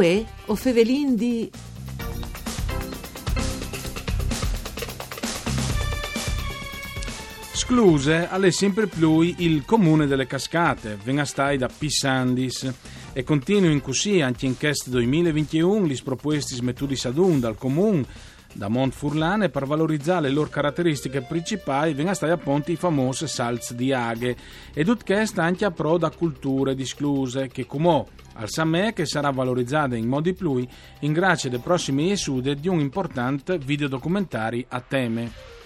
Uè, o fevelin di... Scluse alle sempre più il comune delle cascate, venastai da Pissandis e continui in così anche in quest 2021 gli proposti smettudi sadun dal comune da Montfurlane per valorizzare le loro caratteristiche principali venga stati appunto i famosi salz di aghe e tutto anche a pro da culture discluse che come al Samè che sarà valorizzata in modi più in grazie dei prossimi esudi di un importante videodocumentari a teme.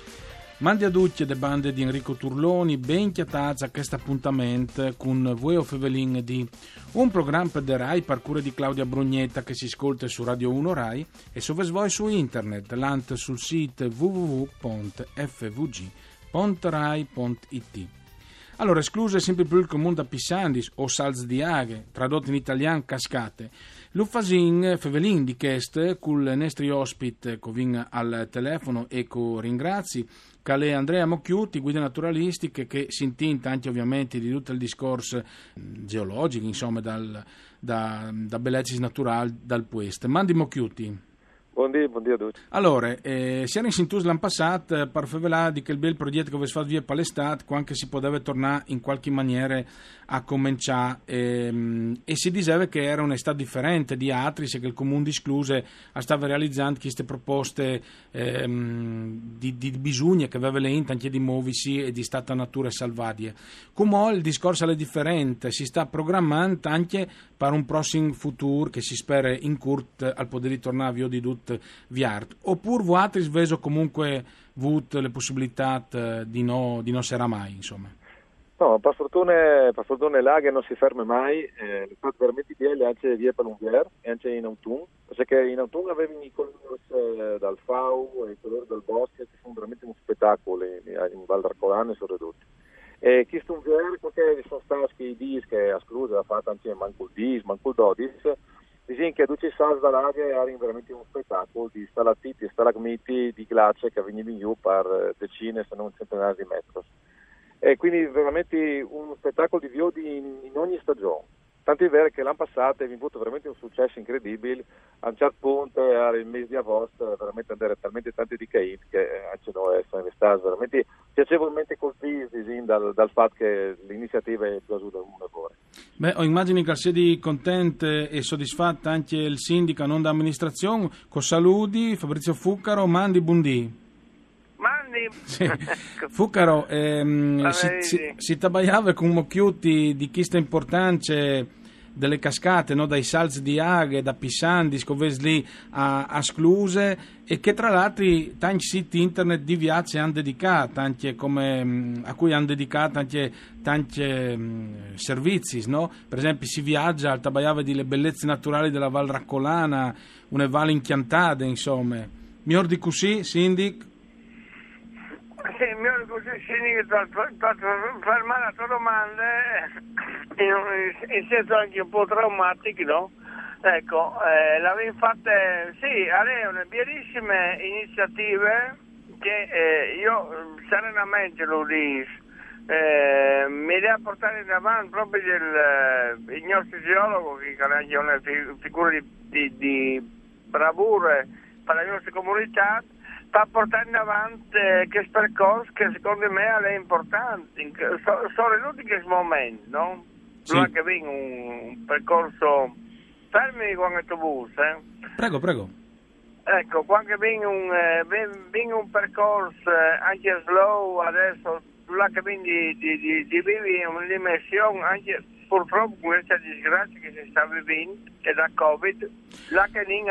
Mandi a tutti le bande di Enrico Turloni, ben chiatazza a questo appuntamento con voi o Fevelin di un programma per the Rai per cura di Claudia Brugnetta che si ascolta su Radio 1 Rai e su voi su internet, l'ant sul sito www.fvg.rai.it. Allora, escluse sempre più il comune da Pissandis o Salz di Aghe, tradotto in italiano cascate. L'Uffasin Fevelin di Chest, col nostri ospite covin al telefono e co ringrazi, Calè Andrea Mocchiuti, guida naturalistica che si intinta anche ovviamente di tutto il discorso mm, geologico, insomma, dal, da, da bellezze naturali dal Puest. Mandi Mocchiuti. Buondì, buondì a tutti. Allora, eh, si era in Sintus l'anno passato eh, per fare di quel bel progetto che aveva fatto via per l'estate, quando si poteva tornare in qualche maniera a cominciare ehm, e si diceva che era un'estate differente di altri, se che il comune di Scluse stava realizzando queste proposte ehm, di, di, bisogno che aveva le anche di muoversi e di stata natura salvadia. Come il discorso è differente, si sta programmando anche per un prossimo futuro che si spera in curt al poter ritornare via di tutto tut viart. Oppure voi sveso comunque avuto le possibilità eh, di non no essere mai, insomma? No, per fortuna, per fortuna l'aghe non si ferma mai, eh, le fate veramente belle anche via per e anche in autunno, perché in autunno avevi i colori eh, dal FAU e i colori del bosco che sono veramente un spettacolo in, in Val d'Arcolano e soprattutto. E questo unvier, perché sono stati i dis che a Scruz ha fatto anche il dis, manco il dodis, Diciamo che Duce Sals dall'Aria era veramente un spettacolo di stalattiti e stalagmiti di glace che venivano giù per eh, decine se non centinaia di metri. E quindi veramente un spettacolo di Viodi in, in ogni stagione. Tanto è vero che l'anno passato è avuto veramente un successo incredibile, a un certo punto era il mese di agosto, veramente andare talmente tanti di Caid che eh, anche noi siamo stati veramente piacevolmente colpiti dal, dal, fatto che l'iniziativa è piaciuta un lavoro. Beh, ho immagini che siete contente e soddisfatta anche il sindaco, non da amministrazione, con saluti, Fabrizio Fuccaro, Mandi Bundi. Sì. Fuccaro, ehm, si, si, si tabaiava con mocchiuti di chi sta importante delle cascate, no? dai salzi di Aghe, da Pissandi, Scovesli a, a Scluse e che tra l'altro tanti siti internet di viaggi hanno dedicato, anche come, mm, a cui hanno dedicato anche tanti um, servizi, no? per esempio si viaggia al Tabaiave delle bellezze naturali della Val Raccolana, una valle inchiantate, insomma. Mi ordi così, Sindic? Sì, mi ordi così, fermare la tua domanda in, in senso anche un po' traumatico, no? Ecco, eh, l'abbiamo fatta, sì, avevano bellissime iniziative che eh, io serenamente lo dico, eh, mi deve portare in avanti proprio il, il nostro geologo che è una figura di, di, di bravura per la nostra comunità, sta portando avanti questo percorso che secondo me è importante, sono in tutti questi momenti, no? sì. che viene un, un percorso fermi con l'autobus eh? prego prego ecco quando viene un, eh, viene un percorso eh, anche slow adesso là che viene di, di, di, di vivere una dimensione anche purtroppo questa disgrazia che si sta vivendo che da covid. Là che viene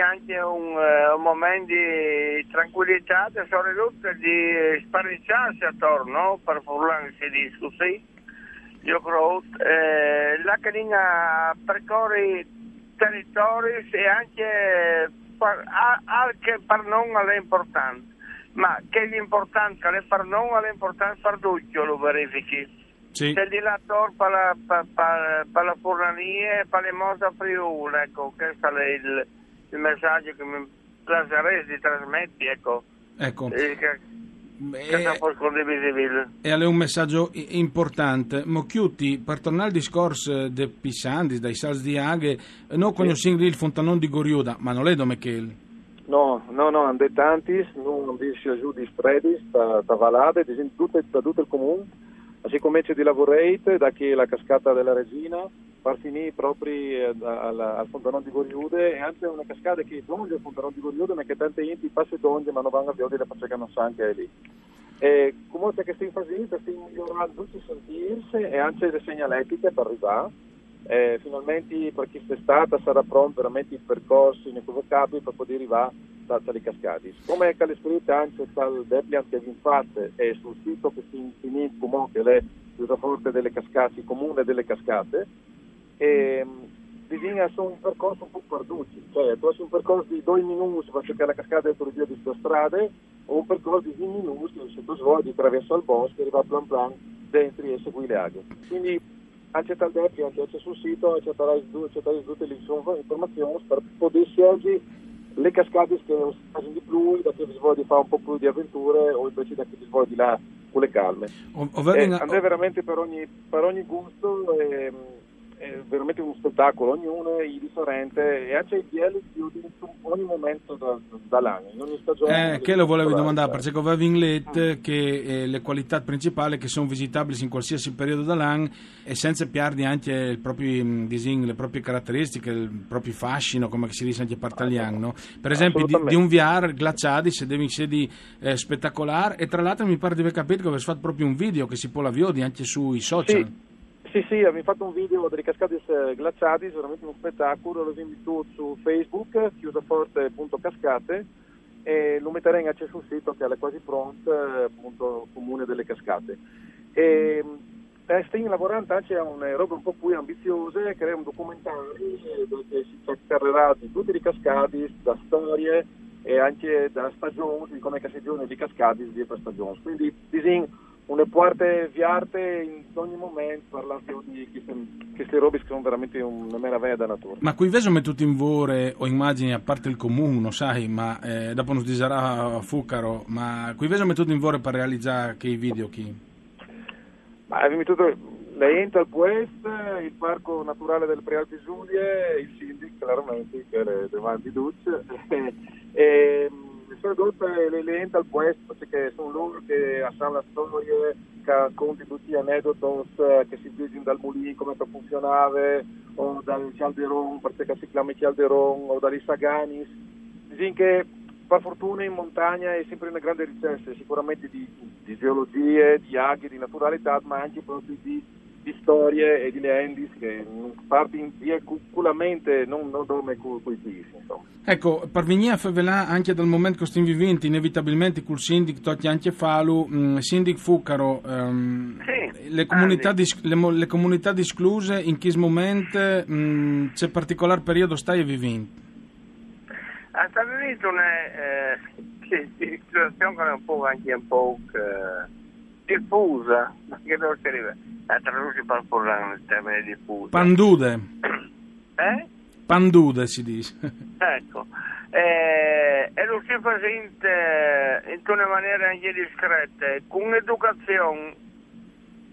anche un, uh, un, momento di tranquillità e soprattutto di sparicciarsi attorno per parlare dice così io credo, eh, la carina percorre territori e anche per, anche per non è importante, ma che è importante che per non è importante per tutti lo verifichi. Sì. C'è il dilatore per la, per, per, per la fornania e per le mose a Friuli, ecco, questo è il, il messaggio che mi piacerebbe di trasmettere, ecco. Ecco. Eh, che, non. E è un messaggio importante. Mocchiuti, per tornare al discorso de Pissandis, dai Sals di Aghe, noi conosciamo il fontanon di Goriuda, ma non è che... No, no, no, hanno tanti, non bisogna giù di stredis, da, da valade, di da tutto il comune. Si comincia di lavorare da che la cascata della Regina, finire proprio eh, al, al fontanone di Goriude e anche una cascata che donge il fontanone di Goriude, ma che tante enti passa donge, ma non vanno a vedere perché che non sa anche lì. E comunque che stiamo facendo, stiamo migliorando tutti i sentirsi e anche le segnaletiche per arrivare. Eh, finalmente per chi è stata sarà pronto veramente il percorso inequivocabile per poter arrivare da tali cascati. Come è scritto anche dal Depliant che vi fate e sul sito che si infinì comunque le forte delle cascate, comune delle cascate, e bisogna fare un percorso un po' perduto, cioè tu hai un percorso di due minuti per cercare la cascata dentro vie di queste strade o un percorso di 10 minuti se tu svolgi attraverso il bosco e arriva plan plan dentro e segui le aghe. Quindi anche tal DEP, anche sul sito, accetterai tutte le informazioni per poter scegliere le cascate che fanno di più, da chi si vuole fare un po' più di avventure o invece da chi di là con le calme. O- Eh, ovvero- andrà veramente per ogni, per ogni gusto, è, è veramente un spettacolo, ognuno è differente e i bieli si utilizzano in ogni momento da- dall'anno, in ogni stagione. Eh, che lo volevo domandare, perché avevo in let che eh, le qualità principali che sono visitabili in qualsiasi periodo dell'anno e senza perdi anche il proprio mm, disegno, le proprie caratteristiche, il proprio fascino, come si dice anche partagliano. no? Per esempio di, di un VR glaciati se devi sedi eh, spettacolare e tra l'altro mi pare di aver capito che avete fatto proprio un video che si può la vedi anche sui social. Sì, sì, sì, abbiamo fatto un video delle cascate eh, glaciali, veramente uno spettacolo, lo invito su Facebook, chiusaforte.cascate e lo metteremo anche sul sito che è quasi pronto, eh, appunto, Comune delle Cascate. E, eh, stiamo lavorando anche a una roba un po' più ambiziosa, creiamo un documentario eh, dove si parlerà di tutte le cascate, da storie e anche da stagioni, di come che si giorni di cascate di per stagioni. Quindi disegno una parte viarte in ogni momento parlare di queste, queste robe che sono veramente una meraviglia da natura. Ma qui vedo mettuto in vore o immagini a parte il comune, sai, ma eh, dopo non si sarà Fucaro, ma qui vedo mettuto in vore per realizzare che i video chi? Ma abbiamo tutto l'Ente al Puest, il Parco Naturale del Prealpi Giulie, il Sindic, chiaramente, che è davanti Duce, e sono tutte le, le Ente al Puest, perché sono loro che sanno la storia, che raccontano tutti gli aneddoti eh, che si vedono dal mulino, come funzionava, o dal Calderon, perché si chiama Calderon, o dagli Saganis. Dicono che per fortuna in montagna è sempre una grande ricerca, sicuramente di, di geologie, di aghi, di naturalità, ma anche proprio di, di storie e di legendis che partono veiculamente, non, non come con i pisi, insomma. Ecco, per venire a favelà anche dal momento che stiamo vivendo, inevitabilmente col Sindic, tocchi anche Falu, mh, Sindic Fucaro, ehm, Sì, le, comunità dis- le, le comunità discluse, in che momento mh, c'è particolare periodo stai vivendo? A Stati Uniti una eh, situazione che è un po' anche un po' eh, diffusa, ma che non si arriva a tradursi per parlare nel termine diffuso. Pandude, eh? pandude si dice. Ecco, eh, e lo si fa sente in una maniera anche discreta, con educazione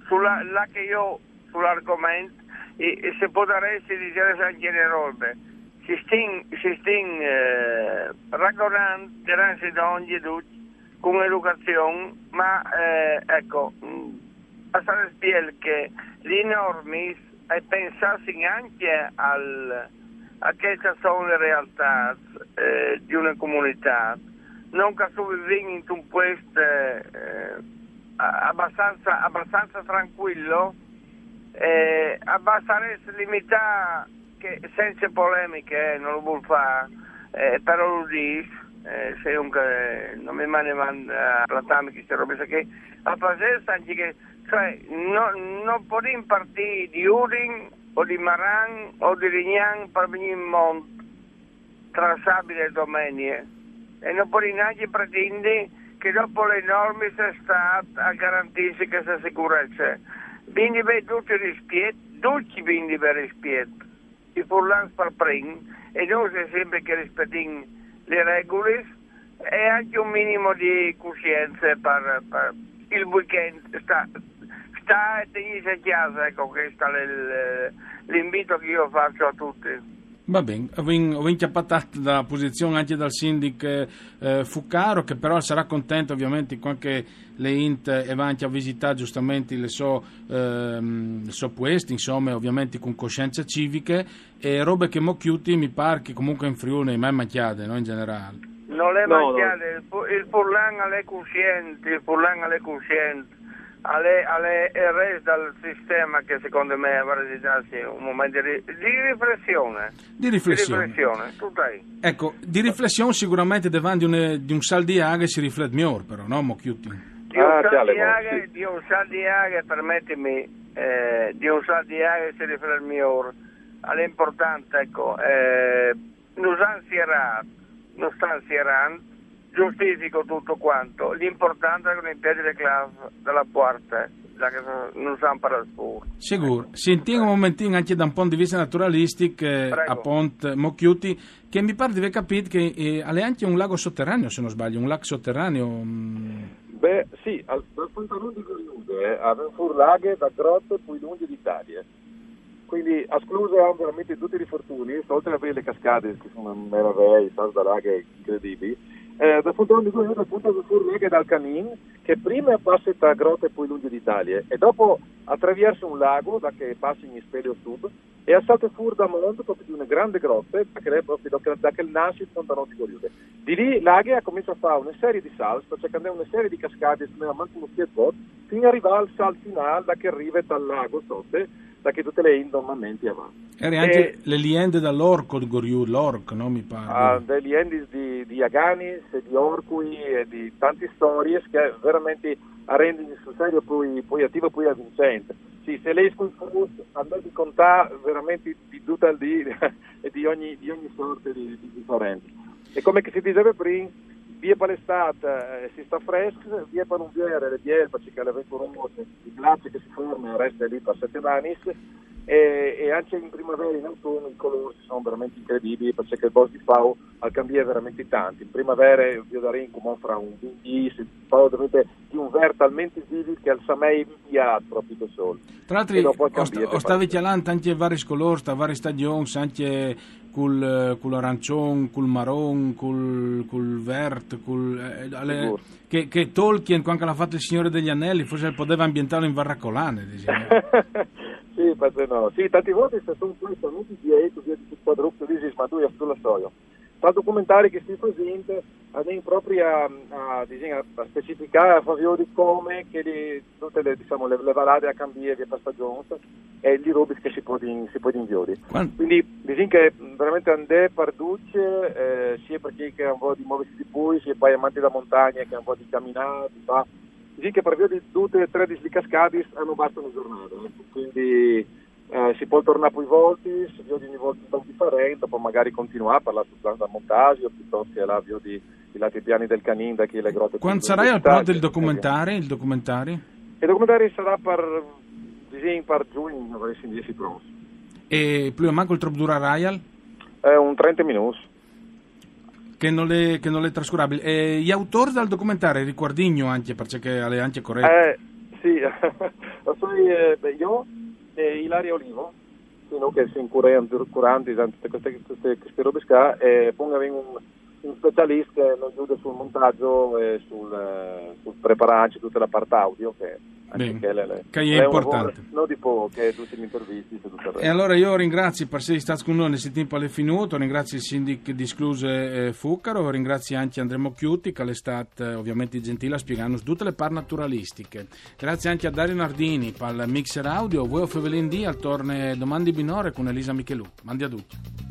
sulla, la che io sull'argomento e, e se si dire anche le robe. Si sting eh, ragionando, da ogni tutti, con educazione, ma eh, ecco, mh, a stare spiel che le norme e pensarsi anche al, a che sono le realtà eh, di una comunità, non che vive in posto eh, abbastanza, abbastanza tranquillo, eh, abbastanza limitato, senza polemiche, eh, non lo vuol fare, eh, però lo dice, eh, non mi manda a platare queste robe, che a fare anche che, cioè, no, non può partire di Udin o di Maran o di Rignan per venire in monte tra sabato e non può neanche pretendere che dopo le norme sia stato a garantirsi questa sicurezza. Quindi per tutti rispetto, tutti quindi per rispetto, i furlans per primi e noi siamo sempre che rispettiamo le regole e anche un minimo di coscienza per, per il weekend. Sta, sta e tenersi a casa, ecco, questo è l'invito che io faccio a tutti. Va bene, ho inchiappato la posizione anche dal sindaco eh, Fuccaro che però sarà contento ovviamente quando le int e va anche a visitare giustamente le so, ehm, le so puesti, insomma ovviamente con coscienze civiche e robe che mo chiuti mi pare che comunque in Friuli mai macchiate no, in generale. Non le no, macchiate, no. il, il Furlan è cosciente, il Furlan è cosciente alle, alle RS dal sistema che secondo me avrà darsi un momento di, di, riflessione. Di riflessione. Di riflessione, tutto ahí. Ecco, di riflessione sicuramente davanti un, di un sal di aghe si riflette migliore però, no Mocchiuti? Di un ah, sal di aghe, di un sal di aghe, permettimi, eh, di un sal di aghe si riflette migliore. All'importante, ecco, eh, non ansierà, non sta ansierando, giustifico tutto quanto. L'importante è che non piedi le classi dalla porta, già che non sanno parlare sport. Sicuro. Sentiamo un momentino anche da un punto di vista naturalistico eh, a Pont Mocchiuti, che mi pare di aver capito che eh, è anche un lago sotterraneo, se non sbaglio, un lago sotterraneo. Mm. Beh, sì, al, dal Fontanone di Goriude eh, avevano pure laghe da grotte più lunghe d'Italia. Quindi escluse veramente tutti i rifortuni, oltre ad avere le cascate che sono meraviglie, da laghe incredibili eh, da Fontone di Guerrero appunto Furlega dal Canin che prima passa tra grotte e poi lunghe d'Italia e dopo attraversa un lago da che passa in Speleo Sud e a salto fuori da Mondo proprio di una grande grotta che è proprio da, da che nasce il Fontano di Guerrero di lì l'Aghe comincia a fare una serie di salti cioè che una serie di cascate come manco uno skateboard fino ad arrivare al salto finale da che arriva dal lago sotto da che tutte le indomamenti avanti Eri anche e, le liende dall'orco di Goriù, l'orco, no? Mi pare. Ah, delle liende di, di Aganis, di Orcui e di tante storie che veramente rendono sul serio poi, poi attivo poi avvincente. Sì, se lei scusa, andate a contare veramente di tutto il dì e di ogni, di ogni sorta di, di differente. E come si diceva prima, via per l'estate eh, si sta fresco, via viere le bielpe, perché le venturose, i glaci che si formano resta lì per settimane e, e, anche in primavera e in autunno i colori sono veramente incredibili perché il bosco di Fau ha cambiato veramente tanto. In primavera in comune fra un 20, Fau dovete di un verde talmente vivo che al Samei via proprio da solo. Tra l'altro ho stavi chialando anche vari colori, vari stagioni, anche col, col arancione, col marron, col, col verde, col, eh, alle, che, che, Tolkien quando l'ha fatto il Signore degli Anelli forse poteva ambientarlo in Varracolane. Sì, perché no? Sì, tante volte sono poi venuti dietro, via di quadruplo, dici, ma tu hai fatto la storia. Tra documentari che si presenta, andiamo proprio a, a, diciamo, a specificare a favore di come che le, tutte le, diciamo, le, le valade a cambiare per stagione e gli rubis che si può inviare. Quindi diciamo che veramente andare per duce, eh, sia perché che ha un po' di muoversi di poi, sia poi amanti da montagna che ha un po' di camminare, di fare Dici che per via di tutte e tre di cascadi hanno basta una giornata, quindi eh, si può tornare poi volti, si vede ogni volta differente, poi magari continuare a parlare sul plan da montaggio piuttosto che la via di, di lati piani del canin da chi le grotte. Quando sarai al pronto il documentario? Il documentario? Il documentario sarà per, diciamo, per giugno, avrei 10 pronti. E più o meno il Rayal? È un 30 minuti che non è, che non è trascurabile. E gli autori del documentario, ricordigno anche, perché è anche corretto. Eh, sì, eh, io e Ilaria Olivo, che si incurano curando tutte queste, queste, queste robe qua, e poi abbiamo un, un specialista non aiuta sul montaggio e sul, eh, sul prepararci tutta la parte audio, che Bene, che, le, le, che è importante. Non di poco, che tutti gli intervisti e allora io ringrazio per essere stato con noi nel tempo alle finito, ringrazio il sindaco di Scluse eh, Fuccaro, ringrazio anche Andrea Mocchiuti che è stato eh, ovviamente gentile a spiegarci tutte le par naturalistiche. Grazie anche a Dario Nardini per il mixer audio, voi o Fevelin D al torne domandi binore con Elisa Michelù. Mandi a tutti.